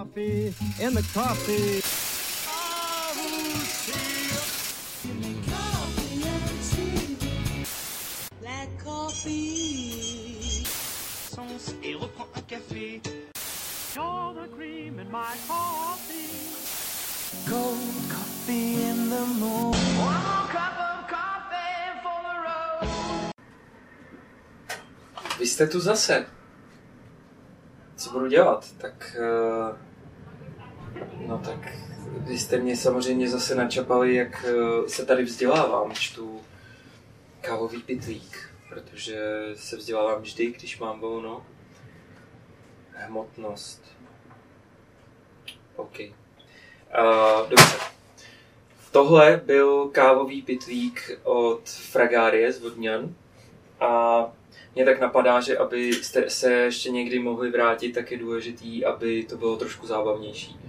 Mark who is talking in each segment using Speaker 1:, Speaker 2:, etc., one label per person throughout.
Speaker 1: coffee in the coffee.
Speaker 2: Black coffee.
Speaker 3: et reprends un café.
Speaker 4: You're the cream in my coffee.
Speaker 3: Cold coffee in the morning. One more cup of coffee for the road.
Speaker 5: Vy jste tu zase. Co budu dělat? Tak... eh, No tak... Vy jste mě samozřejmě zase načapali, jak eh, se tady vzdělávám. Čtu kávový pitlík, protože se vzdělávám vždy, když mám volno. Hmotnost. OK. Uh, dobře. Tohle byl kávový pitlík od Fragárie z Vodňan a mě tak napadá, že abyste se ještě někdy mohli vrátit, tak je důležitý, aby to bylo trošku zábavnější.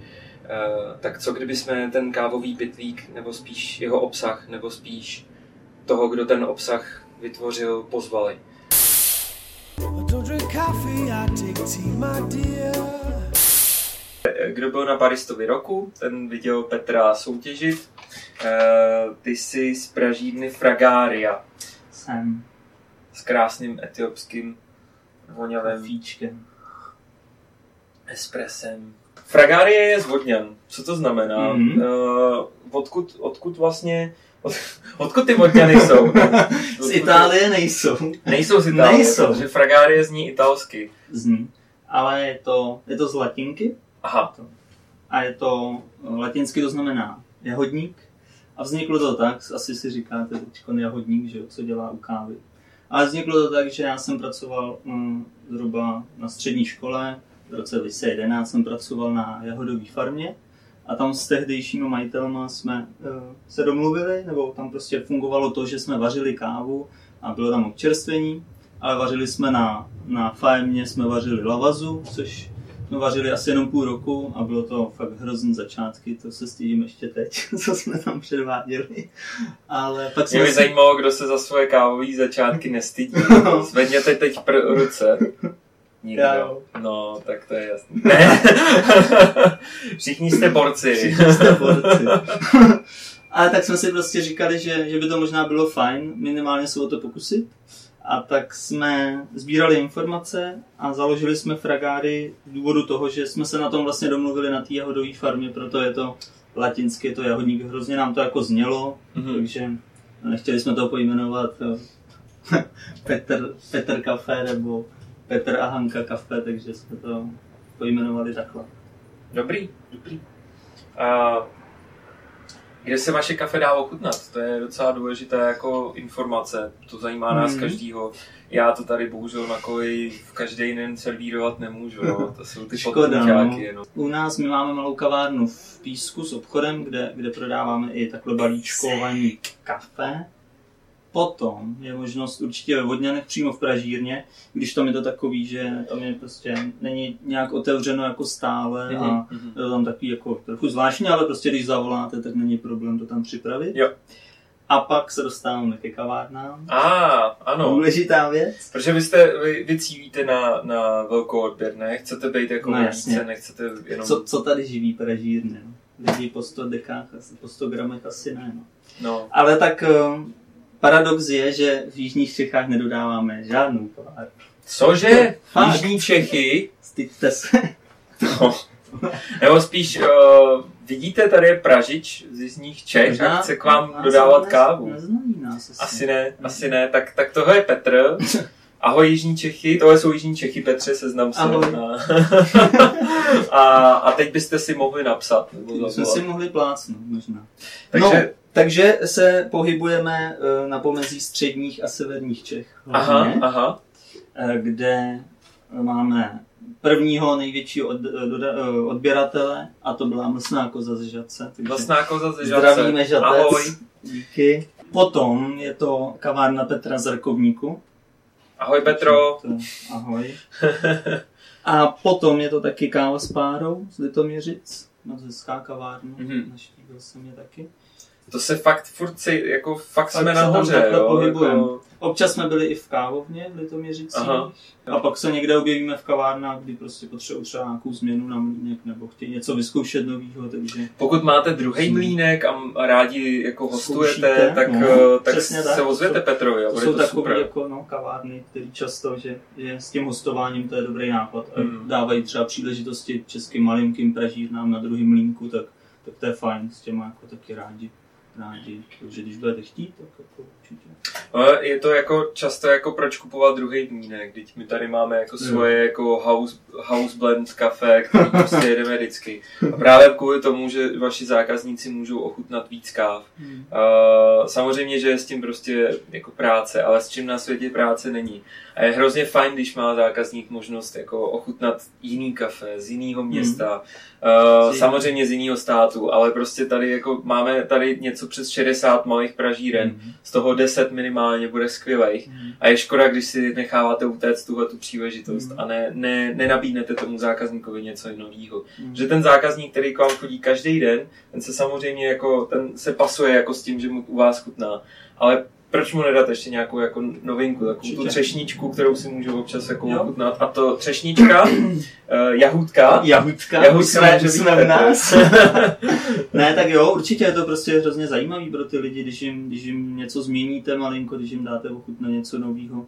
Speaker 5: Uh, tak co kdyby jsme ten kávový pitlík, nebo spíš jeho obsah, nebo spíš toho, kdo ten obsah vytvořil, pozvali?
Speaker 3: Dear.
Speaker 5: Kdo byl na Baristovi roku, ten viděl Petra soutěžit. Eh, Ty jsi z pražírny Fragária
Speaker 6: Jsem
Speaker 5: s krásným etiopským vonavém
Speaker 6: fíčkem.
Speaker 5: espresem. Fragárie je z Vodňan. Co to znamená?
Speaker 6: Mhm.
Speaker 5: Eh, odkud, odkud vlastně... Od, odkud ty Vodňany jsou?
Speaker 6: Z Itálie nejsou.
Speaker 5: Nejsou z Itálie,
Speaker 6: Nejsou.
Speaker 5: protože Fragárie zní italsky.
Speaker 6: Zní. Ale je to, je to z latinky
Speaker 5: Aha,
Speaker 6: a je to latinsky to znamená jahodník. A vzniklo to tak, asi si říkáte teď jahodník, že jo, co dělá u kávy. Ale vzniklo to tak, že já jsem pracoval mm, zhruba na střední škole, v roce 2011 jsem pracoval na jahodové farmě a tam s tehdejšími majitelma jsme uh, se domluvili, nebo tam prostě fungovalo to, že jsme vařili kávu a bylo tam občerstvení, ale vařili jsme na, na farmě, jsme vařili lavazu, což jsme vařili asi jenom půl roku a bylo to fakt hrozný začátky, to se stydím ještě teď, co jsme tam předváděli. Ale pak
Speaker 5: mě
Speaker 6: jsme
Speaker 5: by
Speaker 6: si...
Speaker 5: zajímalo, kdo se za svoje kávové začátky nestydí. Zvedněte teď pr- ruce. Nikdo.
Speaker 6: Já jo.
Speaker 5: No, tak to je jasný. Ne. Všichni jste borci.
Speaker 6: Všichni jste borci. Ale tak jsme si prostě říkali, že, že by to možná bylo fajn, minimálně se o to pokusit. A tak jsme sbírali informace a založili jsme fragáry z důvodu toho, že jsme se na tom vlastně domluvili na té jahodové farmě, proto je to latinsky, je to jahodník, hrozně nám to jako znělo,
Speaker 5: Mhm.
Speaker 6: takže nechtěli jsme to pojmenovat Petr, Petr kafe nebo Petr a Hanka kafe, takže jsme to pojmenovali takhle.
Speaker 5: Dobrý, dobrý. A kde se vaše kafe dá ochutnat? To je docela důležitá jako informace. To zajímá nás
Speaker 6: Mhm.
Speaker 5: každýho. Já to tady bohužel na koleji v každý den servírovat nemůžu. No. To jsou ty
Speaker 6: Škoda,
Speaker 5: podpůťáky. No.
Speaker 6: U nás my máme malou kavárnu v Písku s obchodem, kde, kde prodáváme i takhle balíčkovaný kafe. Potom je možnost určitě ve Vodňanech přímo v Pražírně, když tam je to takový, že tam je prostě není nějak otevřeno jako stále a
Speaker 5: Mhm, mhm.
Speaker 6: je to tam takový jako trochu zvláštní, ale prostě když zavoláte, tak není problém to tam připravit.
Speaker 5: Jo.
Speaker 6: A pak se dostáváme ke kavárnám.
Speaker 5: A, ano.
Speaker 6: Důležitá věc.
Speaker 5: Protože vy, jste, vy, vy cílíte na, na velkou odběr, ne? Chcete být jako
Speaker 6: No, jasně.
Speaker 5: více, nechcete jenom...
Speaker 6: Co, co tady živí Pražírny? No? Lidi po 100 dekách, asi po 100 gramech asi ne. No.
Speaker 5: No,
Speaker 6: Ale tak eh, paradox je, že v Jižních Čechách nedodáváme žádnou kavárnu.
Speaker 5: cože?
Speaker 6: Fakt.
Speaker 5: Jižní Čechy?
Speaker 6: Styďte se.
Speaker 5: No. Nebo spíš, uh, vidíte, tady je Pražič z Jižních Čech a chce k vám dodávat kávu.
Speaker 6: Neznají nás asi.
Speaker 5: Asi ne, asi ne. Tak, tak tohle je Petr. Ahoj Jižní Čechy, tohle jsou Jižní Čechy, Petře, seznam se.
Speaker 6: Ahoj.
Speaker 5: A, a, teď byste si mohli napsat. Nebo
Speaker 6: jsme si mohli plácnout možná.
Speaker 5: Takže,
Speaker 6: No, takže se pohybujeme eh, na pomezí středních a severních Čech.
Speaker 5: aha,
Speaker 6: hlavně,
Speaker 5: aha.
Speaker 6: eh, kde máme prvního největšího od, eh, odběratele a to byla mlsná koza ze Žadce.
Speaker 5: Vlastná koza ze Žadce.
Speaker 6: Zdravíme Žatec.
Speaker 5: Ahoj.
Speaker 6: Díky. Potom je to kavárna Petra Zarkovníku.
Speaker 5: Ahoj Petro.
Speaker 6: Ahoj. A potom je to taky káva s párou z Litoměřic. Moc hezká kavárna.
Speaker 5: Mhm.
Speaker 6: Mm-hmm. Naštívil jsem je taky.
Speaker 5: To se fakt furt si, jako fakt,
Speaker 6: Fakt
Speaker 5: jsme
Speaker 6: se
Speaker 5: nahoře, jo, jako,
Speaker 6: Občas jsme byli i v kávovně v Litoměřicích.
Speaker 5: Aha.
Speaker 6: A pak se někde objevíme v kavárnách, kdy prostě potřebují třeba nějakou změnu na mlínek nebo chtějí něco vyzkoušet nového, takže
Speaker 5: pokud máte druhý mlínek a, rádi jako hostujete,
Speaker 6: Zkoušíte,
Speaker 5: tak,
Speaker 6: no,
Speaker 5: eh, tak se
Speaker 6: tak.
Speaker 5: ozvěte
Speaker 6: To-
Speaker 5: Petrovi
Speaker 6: to jsou
Speaker 5: to
Speaker 6: takové jako no, kavárny, které často, že, že s tím hostováním to je dobrý nápad a
Speaker 5: Mm.
Speaker 6: dávají třeba příležitosti českým malinkým pražírnám na druhém mlínku, tak, tak to je fajn, s těma jako taky rádi. Rádi. Takže když budete chtít, tak jako určitě.
Speaker 5: Ale je to jako často jako proč kupovat druhý mlínek, teď my tady máme jako
Speaker 6: Jo.
Speaker 5: svoje jako house, house blend kafe, který prostě jedeme vždycky. A právě kvůli tomu, že vaši zákazníci můžou ochutnat víc káv.
Speaker 6: Hmm.
Speaker 5: Uh, samozřejmě, že je s tím prostě jako práce, ale s čím na světě práce není. A je hrozně fajn, když má zákazník možnost jako ochutnat jiný kafe z jiného města, uh,
Speaker 6: Z
Speaker 5: samozřejmě z jiného státu, ale prostě tady jako máme tady něco přes 60 malých pražíren,
Speaker 6: Mhm.
Speaker 5: z toho 10 minimálně bude skvělých.
Speaker 6: Mhm.
Speaker 5: A je škoda, když si necháváte utéct tuhle tu příležitost
Speaker 6: Mhm.
Speaker 5: a ne, ne, nenabídnete tomu zákazníkovi něco nového.
Speaker 6: Mhm.
Speaker 5: Že ten zákazník, který k vám chodí každý den, ten se samozřejmě jako, ten se pasuje jako s tím, že mu u vás chutná. Ale proč mu nedat ještě nějakou jako novinku, takovou tu
Speaker 6: Určitě.
Speaker 5: třešničku, kterou si můžu občas jako ochutnat. A to třešnička, uh, jahůdka,
Speaker 6: Jahůdka,
Speaker 5: Jahůdka
Speaker 6: jsme,
Speaker 5: může být
Speaker 6: jsme v
Speaker 5: taky.
Speaker 6: nás. ne, tak jo, určitě je to prostě hrozně zajímavý pro ty lidi, když jim, když jim něco změníte malinko, když jim dáte ochutnat něco nového.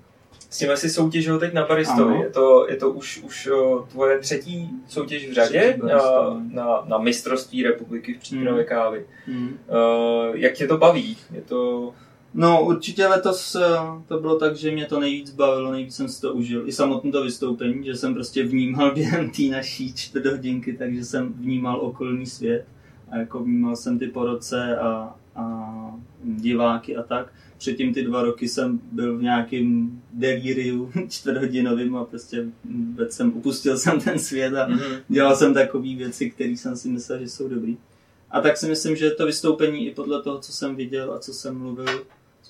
Speaker 5: s tím asi soutěžil teď na baristovi. Je to, je to už, už o, tvoje třetí soutěž v řadě na, na, na mistrovství republiky v přípravě
Speaker 6: Mhm.
Speaker 5: kávy.
Speaker 6: Hmm.
Speaker 5: Uh, jak tě to baví? Je to...
Speaker 6: No určitě letos eh, to bylo tak, že mě to nejvíc bavilo, nejvíc jsem si to užil. I samotné to vystoupení, že jsem prostě vnímal během té naší čtvrt hodinky, takže jsem vnímal okolní svět a jako vnímal jsem ty porodce a, a diváky a tak. Předtím ty dva roky jsem byl v nějakém delíriu čtvrthodinovým a prostě vůbec jsem upustil jsem ten svět a
Speaker 5: Mm-hmm.
Speaker 6: dělal jsem takové věci, které jsem si myslel, že jsou dobrý. A tak si myslím, že to vystoupení i podle toho, co jsem viděl a co jsem mluvil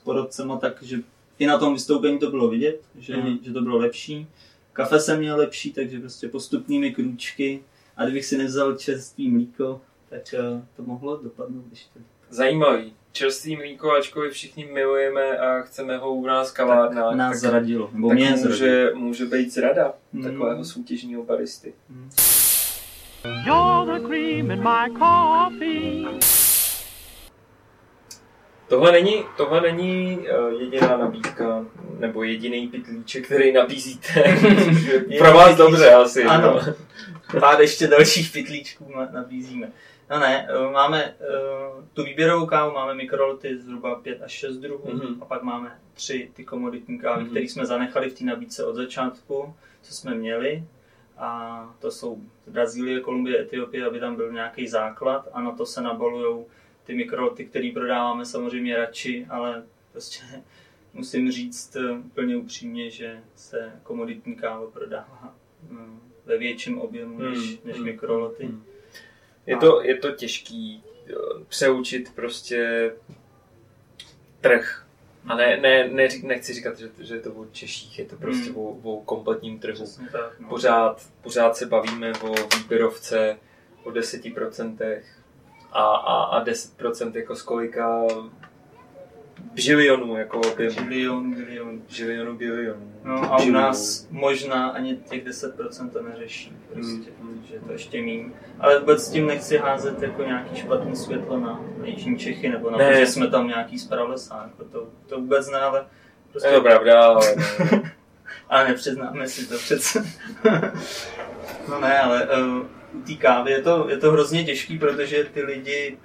Speaker 6: porodcema, tak že i na tom vystoupení to bylo vidět, že,
Speaker 5: Mhm.
Speaker 6: že to bylo lepší. Kafe jsem měl lepší, takže prostě postupnými krůčky. A kdybych si nevzal čerstvý mlíko, tak eh, to mohlo dopadnout ještě.
Speaker 5: Zajímavý. Čerstvý mlíko, ačkoliv všichni milujeme a chceme ho u nás v kavárnách,
Speaker 6: Nás
Speaker 5: tak,
Speaker 6: zradilo, nebo
Speaker 5: tak
Speaker 6: mě zradilo.
Speaker 5: může, může být zrada
Speaker 6: Mm.
Speaker 5: takového soutěžního baristy.
Speaker 4: You're the cream in my coffee.
Speaker 5: Tohle není, tohle není uh, jediná nabídka, nebo jediný pitlíček, který nabízíte. Pro vás dobře asi.
Speaker 6: Ano.
Speaker 5: No.
Speaker 6: Pár ještě dalších pytlíčků nabízíme. No ne, eh, máme eh, tu výběrovou kávu, máme mikroloty zhruba 5 až 6 druhů
Speaker 5: Mhm.
Speaker 6: a pak máme tři ty komoditní kávy,
Speaker 5: Mhm.
Speaker 6: které jsme zanechali v té nabídce od začátku, co jsme měli. A to jsou Brazílie, Kolumbie, Etiopie, aby tam byl nějaký základ a na to se nabalují ty mikroloty, které prodáváme samozřejmě radši, ale prostě musím říct eh, úplně upřímně, že se komoditní káva prodává mm, ve větším objemu než,
Speaker 5: Hmm,
Speaker 6: než
Speaker 5: hmm,
Speaker 6: mikroloty.
Speaker 5: hmm. Je to, je to těžký jo, přeučit prostě trh. A ne, ne, ne, nechci říkat, že, že je to o Češích, je to prostě
Speaker 6: Hmm.
Speaker 5: o, o kompletním trhu.
Speaker 6: Tak. No.
Speaker 5: Pořád, pořád se bavíme o výběrovce, o 10% a, a, a 10% jako z kolika žilionů, jako objemu.
Speaker 6: Bilion, bilion.
Speaker 5: Žilionů, bilionů.
Speaker 6: No a u nás možná ani těch 10% to neřeší, prostě,
Speaker 5: Hmm.
Speaker 6: že to ještě méně. Ale vůbec s tím nechci házet jako nějaký špatný světlo na, na Jižní Čechy, nebo na
Speaker 5: Ne.
Speaker 6: to, že jsme tam nějaký z pralesa, jako to, to vůbec ne, ale prostě...
Speaker 5: Je to pravda, ale
Speaker 6: Ale nepřiznáme si to přece. no ne, ale uh, u té kávy je to, je to hrozně těžký, protože ty lidi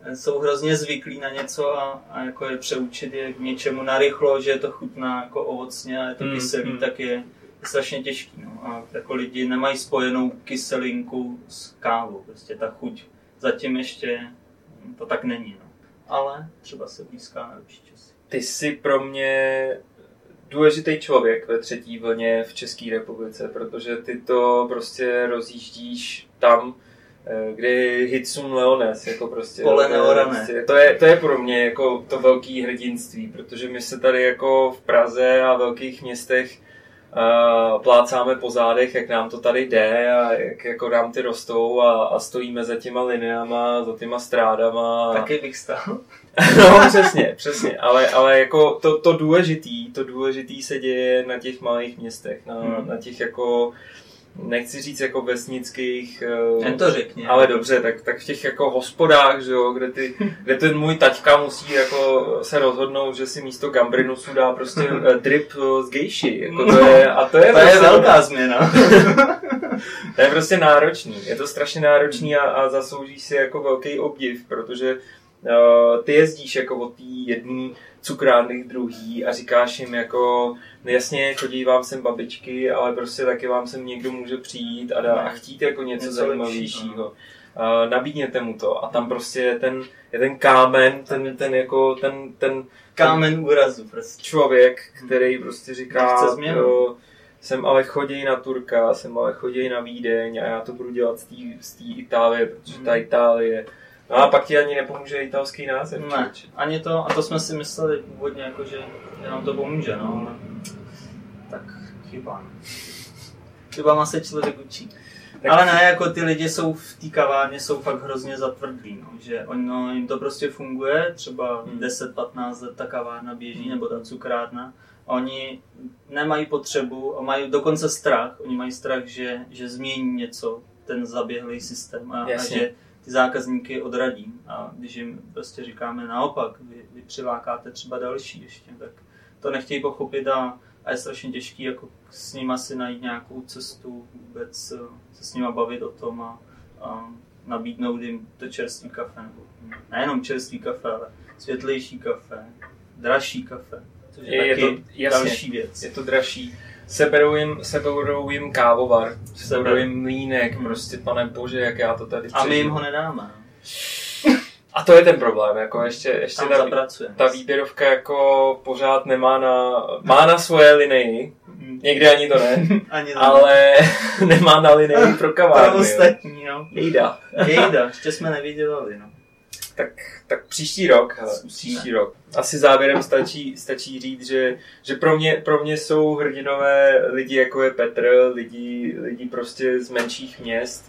Speaker 6: eh, jsou hrozně zvyklí na něco a, a jako je přeučit je k něčemu narychlo, že je to chutná jako ovocně a je to
Speaker 5: Mm,
Speaker 6: kyselý,
Speaker 5: mm.
Speaker 6: tak je, je strašně těžký. No. A jako lidi nemají spojenou kyselinku s kávou. Prostě ta chuť zatím ještě to tak není. No. Ale třeba se blízká na lepší časy.
Speaker 5: ty jsi pro mě důležitý člověk ve třetí vlně v České republice, protože ty to prostě rozjíždíš tam, eh, kde je Hitsun Leones, jako prostě.
Speaker 6: Pole
Speaker 5: prostě- To je, to je pro mě jako to velký hrdinství, protože my se tady jako v Praze a velkých městech uh, plácáme po zádech, jak nám to tady jde a jak jako nám ty rostou a, a stojíme za těma lineama, za těma strádama.
Speaker 6: Taky bych stál.
Speaker 5: No, přesně, přesně, ale, ale jako to, to důležitý, to důležitý se děje na těch malých městech, na,
Speaker 6: Hmm.
Speaker 5: na těch jako, nechci říct jako vesnických, eh,
Speaker 6: Jen to řekni.
Speaker 5: ale dobře, tak, tak v těch jako hospodách, že jo, kde, ty, kde ten můj taťka musí jako se rozhodnout, že si místo gambrinusu dá prostě eh, drip eh, z gejši, jako to je, a to je,
Speaker 6: To je
Speaker 5: prostě-
Speaker 6: velká změna.
Speaker 5: to je prostě náročný. Je to strašně náročný a, a zaslouží si jako velký obdiv, protože uh, ty jezdíš jako od té jedné cukrárny druhý a říkáš jim jako, no jasně, chodí vám sem babičky, ale prostě taky vám sem někdo může přijít a, dá, a chtít jako něco,
Speaker 6: Něco
Speaker 5: zajímavějšího. Uh, nabídněte mu to a tam prostě je ten, je ten kámen, ten, ten jako, ten, ten
Speaker 6: Kámen úrazu prostě.
Speaker 5: člověk, který prostě říká, jo, jsem ale choděj na Turka, jsem ale choděj na Vídeň a já to budu dělat z té z té Itálie, protože ta Itálie. No a pak ti ani nepomůže italský název.
Speaker 6: Ne, ani to, a to jsme si mysleli původně, jako, že, nám to pomůže, no, ale tak chyba. Chybama se člověk učí.
Speaker 5: Tak-
Speaker 6: Ale ne, jako ty lidi jsou v té kavárně jsou fakt hrozně zatvrdlí, no, že ono, jim to prostě funguje, třeba
Speaker 5: Hmm.
Speaker 6: 10-15 let ta kavárna běží, nebo ta cukrárna, a oni nemají potřebu a mají dokonce strach, oni mají strach, že, že změní něco, ten zaběhlý systém a, a
Speaker 5: Jasně.
Speaker 6: že ty zákazníky odradí. A když jim prostě říkáme naopak, vy, vy přilákáte třeba další ještě, tak to nechtějí pochopit a, a je strašně těžký jako s nima si najít nějakou cestu, vůbec se s nima bavit o tom a, a nabídnout jim to čerstvý kafe. Nebo nejenom čerstvý kafe, ale světlejší kafe, dražší kafe. Což je,
Speaker 5: Je- je
Speaker 6: taky
Speaker 5: to- jasně.
Speaker 6: další věc.
Speaker 5: Je to dražší. Seberou jim, seberou jim kávovar, seberou
Speaker 6: Seber.
Speaker 5: jim mlínek,
Speaker 6: Hmm.
Speaker 5: prostě pane bože, jak já to tady
Speaker 6: A my jim
Speaker 5: přežiju.
Speaker 6: ho nedáme.
Speaker 5: A to je ten problém, jako ještě, ještě
Speaker 6: Tam
Speaker 5: ta,
Speaker 6: zapracujeme.
Speaker 5: ta výběrovka jako pořád nemá na, má na svoje linii,
Speaker 6: Mm.
Speaker 5: někdy ani to ne,
Speaker 6: Ani to
Speaker 5: ale nemá na linii pro
Speaker 6: Pro
Speaker 5: kavárny. jo.
Speaker 6: ostatní, no.
Speaker 5: Jejda.
Speaker 6: Jejda, ještě jsme nevydělali, no.
Speaker 5: Tak, tak příští rok, hele,
Speaker 6: Zkusíme.
Speaker 5: příští rok. Asi závěrem stačí, stačí říct, že, že pro, mě, pro mě jsou hrdinové lidi jako je Petr, lidi, lidi prostě z menších měst.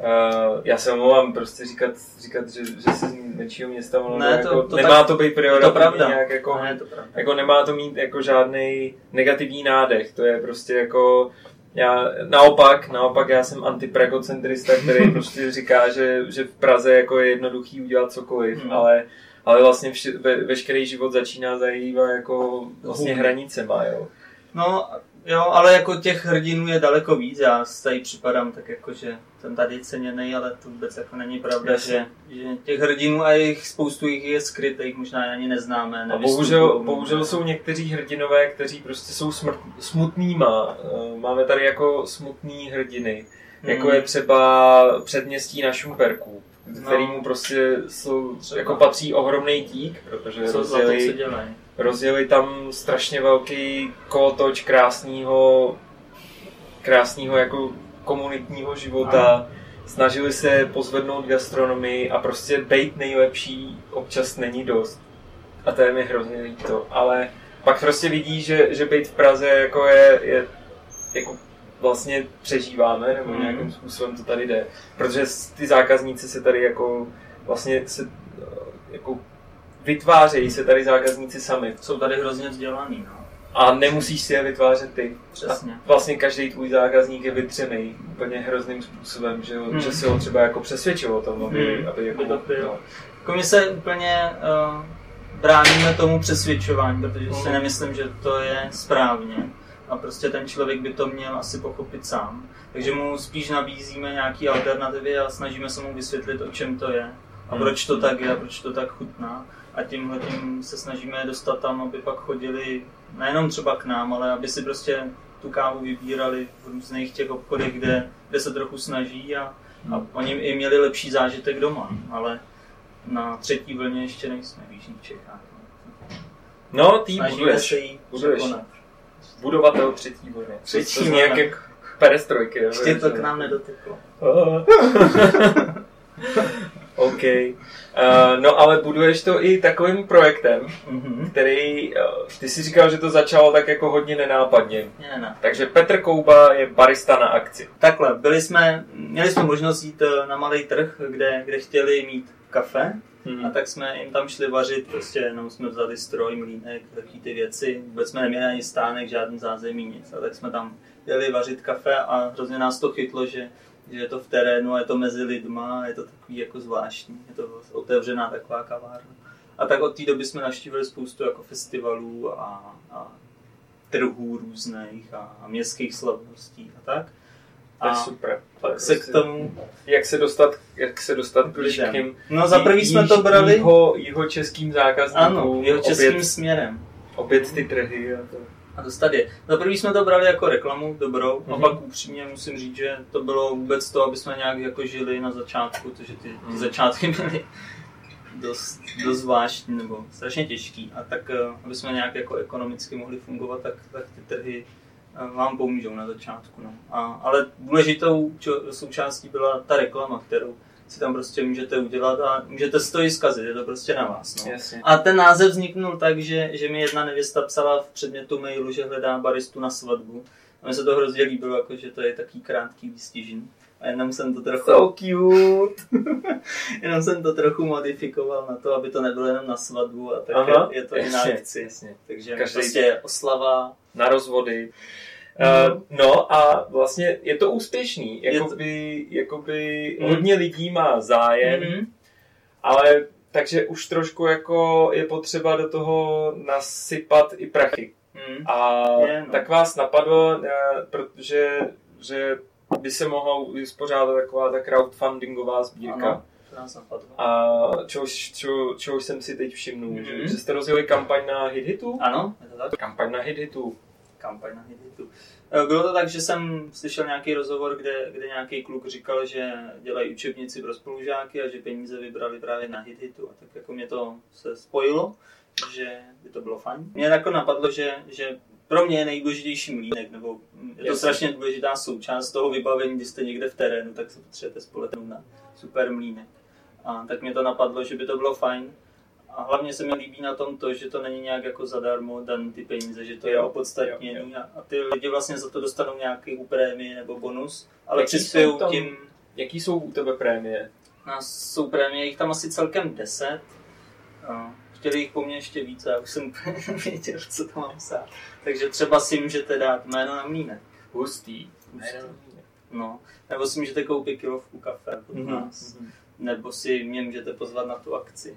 Speaker 5: Uh, já se omlouvám prostě říkat, říkat že, že jsi z menšího města, ono
Speaker 6: Ne, to-
Speaker 5: jako,
Speaker 6: to
Speaker 5: nemá
Speaker 6: tak-
Speaker 5: to být priorita.
Speaker 6: to pravda.
Speaker 5: Nějak jako,
Speaker 6: Ne, to pravda.
Speaker 5: jako nemá to mít jako žádný negativní nádech, to je prostě jako já, naopak, naopak já jsem antipragocentrista, který prostě říká, že, že v Praze jako je jednoduchý udělat cokoliv,
Speaker 6: Hmm.
Speaker 5: ale, ale vlastně vše, ve, veškerý život začíná zajímat jako vlastně hranicema, jo.
Speaker 6: No, jo, ale jako těch hrdinů je daleko víc. Já si tady připadám tak jako, že jsem tady ceněný, ale to vůbec jako není pravda, že, že těch hrdinů a jich, spoustu jich je skrytých, možná ani neznáme.
Speaker 5: A bohužel, bohužel jsou někteří hrdinové, kteří prostě jsou smrt, smutnýma. Eh, Máme tady jako smutný hrdiny, jako
Speaker 6: Hmm.
Speaker 5: je třeba předměstí na Šumperku,
Speaker 6: No.
Speaker 5: kterýmu prostě jsou,
Speaker 6: Třeba.
Speaker 5: jako patří ohromný dík, protože
Speaker 6: Co za to, co
Speaker 5: rozjeli. Rozjeli tam strašně velký kolotoč krásného, krásného jako komunitního života. Snažili se pozvednout gastronomii a prostě být nejlepší občas není dost. A to je mi hrozně líto. Ale pak prostě vidí, že, že být v Praze jako je, je jako vlastně přežíváme, nebo
Speaker 6: Mhm.
Speaker 5: nějakým způsobem to tady jde. Protože ty zákazníci se tady jako vlastně se jako vytvářejí se tady zákazníci sami.
Speaker 6: Jsou tady hrozně vzdělaný, no.
Speaker 5: A nemusíš si je vytvářet ty.
Speaker 6: Přesně.
Speaker 5: A vlastně každý tvůj zákazník je vytřený úplně hrozným způsobem, že,
Speaker 6: Hmm.
Speaker 5: že si ho třeba jako přesvědčil o tom, aby,
Speaker 6: Hmm,
Speaker 5: aby jako,
Speaker 6: to pil.
Speaker 5: no.
Speaker 6: Jako my se úplně uh, bráníme tomu přesvědčování, protože si
Speaker 5: Mhm.
Speaker 6: nemyslím, že to je správně. A prostě ten člověk by to měl asi pochopit sám. Takže mu spíš nabízíme nějaké alternativy a snažíme se mu vysvětlit, o čem to je. A
Speaker 5: Mhm.
Speaker 6: proč to tak je a proč to tak chutná. A tímhle tím se snažíme dostat tam, aby pak chodili nejenom třeba k nám, ale aby si prostě tu kávu vybírali v různých těch obchodech, kde, kde se trochu snaží a, a oni i měli lepší zážitek doma. Ale na třetí vlně ještě nejsme v Jižních Čechách.
Speaker 5: no, ty buduješ,
Speaker 6: se jí
Speaker 5: buduješ. budovatel třetí vlny.
Speaker 6: Třetí
Speaker 5: jak, jak perestrojky.
Speaker 6: Ještě to k nám nedoteklo.
Speaker 5: OK. Uh, no ale buduješ to i takovým projektem,
Speaker 6: Mhm.
Speaker 5: který, uh, ty si říkal, že to začalo tak jako hodně nenápadně.
Speaker 6: Ne, ne.
Speaker 5: Takže Petr Kouba je barista na akci.
Speaker 6: Takhle, byli jsme, měli jsme možnost jít eh, na malý trh, kde, kde chtěli mít kafe,
Speaker 5: Hmm.
Speaker 6: a tak jsme jim tam šli vařit, prostě jenom jsme vzali stroj, mlínek, taky ty věci, vůbec jsme neměli ani stánek, žádný zázemí, nic, a tak jsme tam jeli vařit kafe a hrozně nás to chytlo, že, že je to v terénu, je to mezi lidma, je to takový jako zvláštní, je to otevřená taková kavárna. A tak od té doby jsme navštívili spoustu jako festivalů a, a trhů různých a, a městských slavností a tak.
Speaker 5: To je
Speaker 6: A
Speaker 5: super. To je
Speaker 6: pak se
Speaker 5: prostě-
Speaker 6: k tomu
Speaker 5: Jak se dostat, jak se dostat k
Speaker 6: lidem. No za prvý jsme to brali,
Speaker 5: Jiho, jiho českým zákazníkům.
Speaker 6: ano, jeho českým
Speaker 5: obět,
Speaker 6: směrem.
Speaker 5: obět ty trhy. A to.
Speaker 6: A dostat je. Za prvý jsme to brali jako reklamu dobrou, mm-hmm. a
Speaker 5: Mhm.
Speaker 6: pak upřímně musím říct, že to bylo vůbec to, aby jsme nějak jako žili na začátku, protože ty, ty
Speaker 5: Mhm.
Speaker 6: začátky byly dost, dost zvláštní nebo strašně těžký. A tak, eh, aby jsme nějak jako ekonomicky mohli fungovat, tak, tak ty trhy eh, vám pomůžou na začátku. No. A, ale důležitou součástí byla ta reklama, kterou si tam prostě můžete udělat a můžete si to i zkazit, je to prostě na vás. No.
Speaker 5: Jasně.
Speaker 6: A ten název vzniknul tak, že, že mi jedna nevěsta psala v předmětu mailu, že hledá baristu na svatbu. A mi se to hrozně líbilo, jako, že to je taký krátký výstižný. A jenom jsem to trochu,
Speaker 5: So cute.
Speaker 6: jenom jsem to trochu modifikoval na to, aby to nebylo jenom na svatbu a tak
Speaker 5: Aha,
Speaker 6: je, je to i na
Speaker 5: jasně,
Speaker 6: akci.
Speaker 5: jasně.
Speaker 6: Takže
Speaker 5: Každý-
Speaker 6: prostě oslava.
Speaker 5: Na rozvody.
Speaker 6: Mhm.
Speaker 5: Uh, no a vlastně je to úspěšný. Jakoby, jakoby
Speaker 6: Mhm.
Speaker 5: hodně lidí má zájem,
Speaker 6: Mhm.
Speaker 5: ale takže už trošku jako je potřeba do toho nasypat i prachy.
Speaker 6: Mhm.
Speaker 5: A
Speaker 6: Je, no.
Speaker 5: tak vás napadlo, eh, protože že by se mohla uspořádat taková ta crowdfundingová sbírka.
Speaker 6: Ano.
Speaker 5: A čehož, čo, čehož jsem si teď všimnul,
Speaker 6: Mhm.
Speaker 5: že, že jste rozjeli kampaň na hit hitu?
Speaker 6: Ano, je to tak?
Speaker 5: Kampaň na hit hitu.
Speaker 6: Kampaň na Hiditu. Eh, Bylo to tak, že jsem slyšel nějaký rozhovor, kde, kde nějaký kluk říkal, že dělají učebnici pro spolužáky a že peníze vybrali právě na Hiditu. A tak jako mě to se spojilo, že by to bylo fajn. Mě jako napadlo, že, že pro mě je nejdůležitější mlínek, nebo je to strašně důležitá součást toho vybavení, když jste někde v terénu, tak se potřebujete spolehnout na super mlínek. A tak mě to napadlo, že by to bylo fajn. A hlavně se mi líbí na tom to, že to není nějak jako zadarmo dan ty peníze, že to je
Speaker 5: Jo,
Speaker 6: opodstatněný a, a ty lidi vlastně za to dostanou nějaký prémie nebo bonus, ale
Speaker 5: Jaký
Speaker 6: přispějou tím,
Speaker 5: Jaký jsou u tebe prémie?
Speaker 6: na jsou prémie, jich tam asi celkem 10. A chtěli jich po mně ještě více, já už jsem věděl, co tam mám psát. Takže třeba si můžete dát jméno na mlínek.
Speaker 5: Hustý.
Speaker 6: No. Nebo si můžete koupit kilovku kafe od
Speaker 5: Mhm.
Speaker 6: nás. Nebo si mě můžete pozvat na tu akci.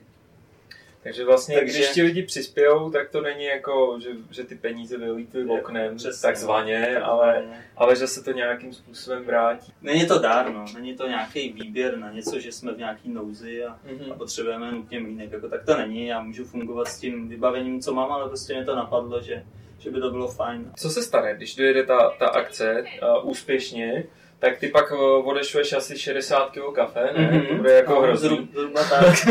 Speaker 5: Takže vlastně,
Speaker 6: Takže-
Speaker 5: když ti lidi přispějou, tak to není jako, že, že ty peníze vylítují
Speaker 6: Je,
Speaker 5: oknem,
Speaker 6: přesně,
Speaker 5: takzvaně, ale, ale že se to nějakým způsobem vrátí.
Speaker 6: Není to dár, no. Není to nějaký výběr na něco, že jsme v nějaký nouzi a,
Speaker 5: Mhm.
Speaker 6: a potřebujeme nutně mlínek. Jako, tak to není, já můžu fungovat s tím vybavením, co mám, ale prostě mě to napadlo, že, že by to bylo fajn.
Speaker 5: Co se stane, když dojede ta, ta akce uh, úspěšně, tak ty pak uh, odešleš asi 60 kg kafe, ne?
Speaker 6: Mhm.
Speaker 5: To bude jako
Speaker 6: No,
Speaker 5: hrozný.
Speaker 6: zhru- Zhruba tak.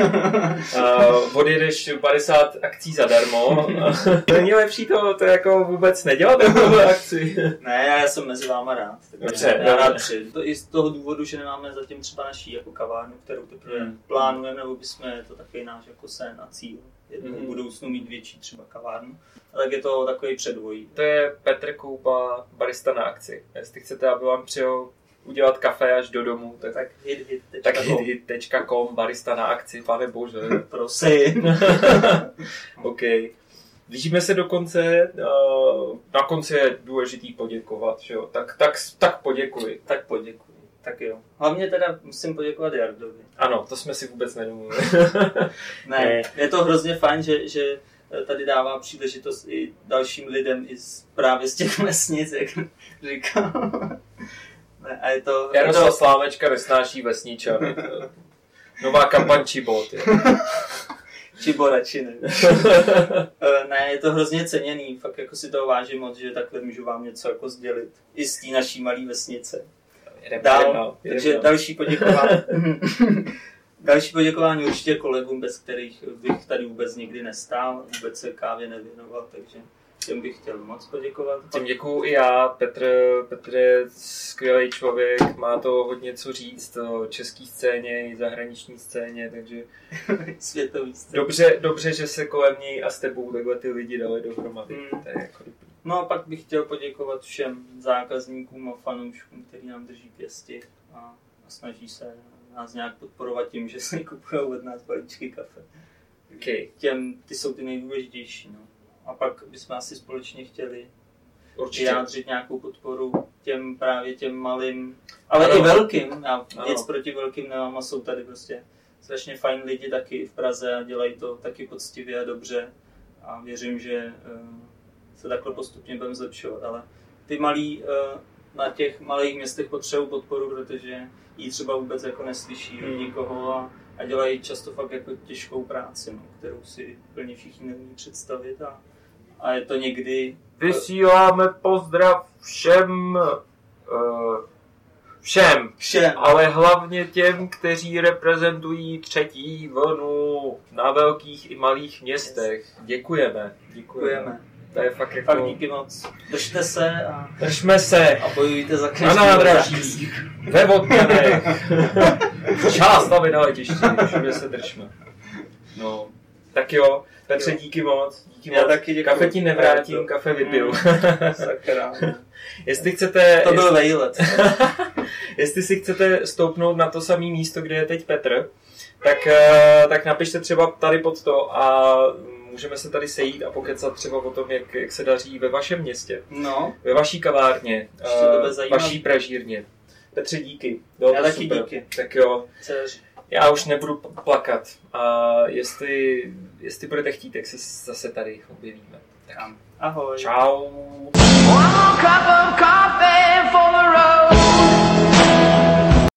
Speaker 5: Uh, odjedeš 50 akcí zadarmo. Není lepší to, to jako vůbec nedělat takovou akci.
Speaker 6: ne, já jsem mezi váma rád. takže
Speaker 5: Dobře,
Speaker 6: já rád přijdu. To i z toho důvodu, že nemáme zatím třeba naší jako kavárnu, kterou teprve
Speaker 5: Hmm.
Speaker 6: plánujeme, nebo bychom to takový náš jako sen a cíl. Jednou
Speaker 5: Mhm.
Speaker 6: v budoucnu mít větší třeba kavárnu. A tak je to takový předvojí.
Speaker 5: To je Petr Koupa, barista na akci. Jestli chcete, aby vám přijel udělat kafe až do domu, tak,
Speaker 6: Tak hit, hit,
Speaker 5: tak
Speaker 6: takou.
Speaker 5: hit.com, barista na akci, pane bože.
Speaker 6: Prosím.
Speaker 5: OK. Blížíme se do konce. uh, Na konci je důležitý poděkovat, že jo? Tak, tak, tak poděkuji.
Speaker 6: tak poděkuji. Tak jo. Hlavně teda musím poděkovat Jardovi.
Speaker 5: Ano, to jsme si vůbec nedomluvili.
Speaker 6: Ne, je to hrozně fajn, že, že tady dává příležitost i dalším lidem i z, právě z těch vesnic, jak říkal. Ne, a je to,
Speaker 5: Jaroslav
Speaker 6: to
Speaker 5: Slávečka nesnáší vesničany. Nová kampaň Čibot.
Speaker 6: čibo radši ne. Eh, ne, je to hrozně ceněný, fakt jako si to vážím moc, že takhle můžu vám něco jako sdělit. I z té naší malé vesnice.
Speaker 5: Jedem,
Speaker 6: Dál,
Speaker 5: jedem dál, jedem
Speaker 6: takže
Speaker 5: dál.
Speaker 6: další poděkování. další poděkování určitě kolegům, bez kterých bych tady vůbec nikdy nestál, vůbec se kávě nevěnoval, takže těm bych chtěl moc poděkovat.
Speaker 5: Tím děkuju i já. Petr, Petr je skvělý člověk, má to hodně co říct o české scéně i zahraniční scéně, takže
Speaker 6: Světový styl.
Speaker 5: dobře, dobře, že se kolem něj a s tebou takhle ty lidi dali dohromady.
Speaker 6: Mm.
Speaker 5: To je jako.
Speaker 6: No a pak bych chtěl poděkovat všem zákazníkům a fanouškům, kteří nám drží pěsti a, a snaží se nás nějak podporovat tím, že si kupují od nás balíčky kafe.
Speaker 5: Okay.
Speaker 6: Těm, ty jsou ty nejdůležitější. No. A pak bychom asi společně chtěli
Speaker 5: Určitě.
Speaker 6: vyjádřit nějakou podporu těm právě těm malým, ale
Speaker 5: Ano.
Speaker 6: i velkým. Já
Speaker 5: Ano.
Speaker 6: nic proti velkým nemám a jsou tady prostě strašně fajn lidi taky v Praze a dělají to taky poctivě a dobře. A věřím, že eh, se takhle postupně budeme zlepšovat. Ale ty malí eh, na těch malých městech potřebují podporu, protože ji třeba vůbec jako neslyší od
Speaker 5: Hmm.
Speaker 6: nikoho a, a dělají často fakt jako těžkou práci, no, kterou si plně všichni neumí představit a, a je to někdy
Speaker 5: Vysíláme pozdrav všem, uh, všem,
Speaker 6: všem.
Speaker 5: ale hlavně těm, kteří reprezentují třetí vlnu na velkých i malých městech. Děkujeme. Děkujeme.
Speaker 6: Děkujeme.
Speaker 5: To je fakt jako...
Speaker 6: Fakt díky moc. Držte se a,
Speaker 5: Držme se
Speaker 6: a bojujte za
Speaker 5: na
Speaker 6: každý
Speaker 5: nádraží, ve Vodňanech, v Čáslavi na letišti, všude se držme. No, tak jo, Petře,
Speaker 6: Jo.
Speaker 5: díky moc. Díky
Speaker 6: Já
Speaker 5: moc.
Speaker 6: taky děkuji.
Speaker 5: Kafe ti nevrátím,
Speaker 6: To-
Speaker 5: kafe vypiju.
Speaker 6: Mm, Sakra.
Speaker 5: Jestli chcete,
Speaker 6: To byl vejlet.
Speaker 5: jestli si chcete stoupnout na to samé místo, kde je teď Petr, tak, eh, tak napište třeba tady pod to a můžeme se tady sejít a pokecat třeba o tom, jak, jak se daří ve vašem městě,
Speaker 6: No,
Speaker 5: ve vaší kavárně, eh,
Speaker 6: zajímavý.
Speaker 5: vaší pražírně. Petře, díky. Bylo
Speaker 6: Já
Speaker 5: to
Speaker 6: taky
Speaker 5: super.
Speaker 6: díky.
Speaker 5: Tak jo, já už nebudu plakat a jestli, jestli budete chtít, tak se zase tady objevíme. Tak
Speaker 6: Ahoj.
Speaker 5: čau.
Speaker 3: One more cup of coffee for the road.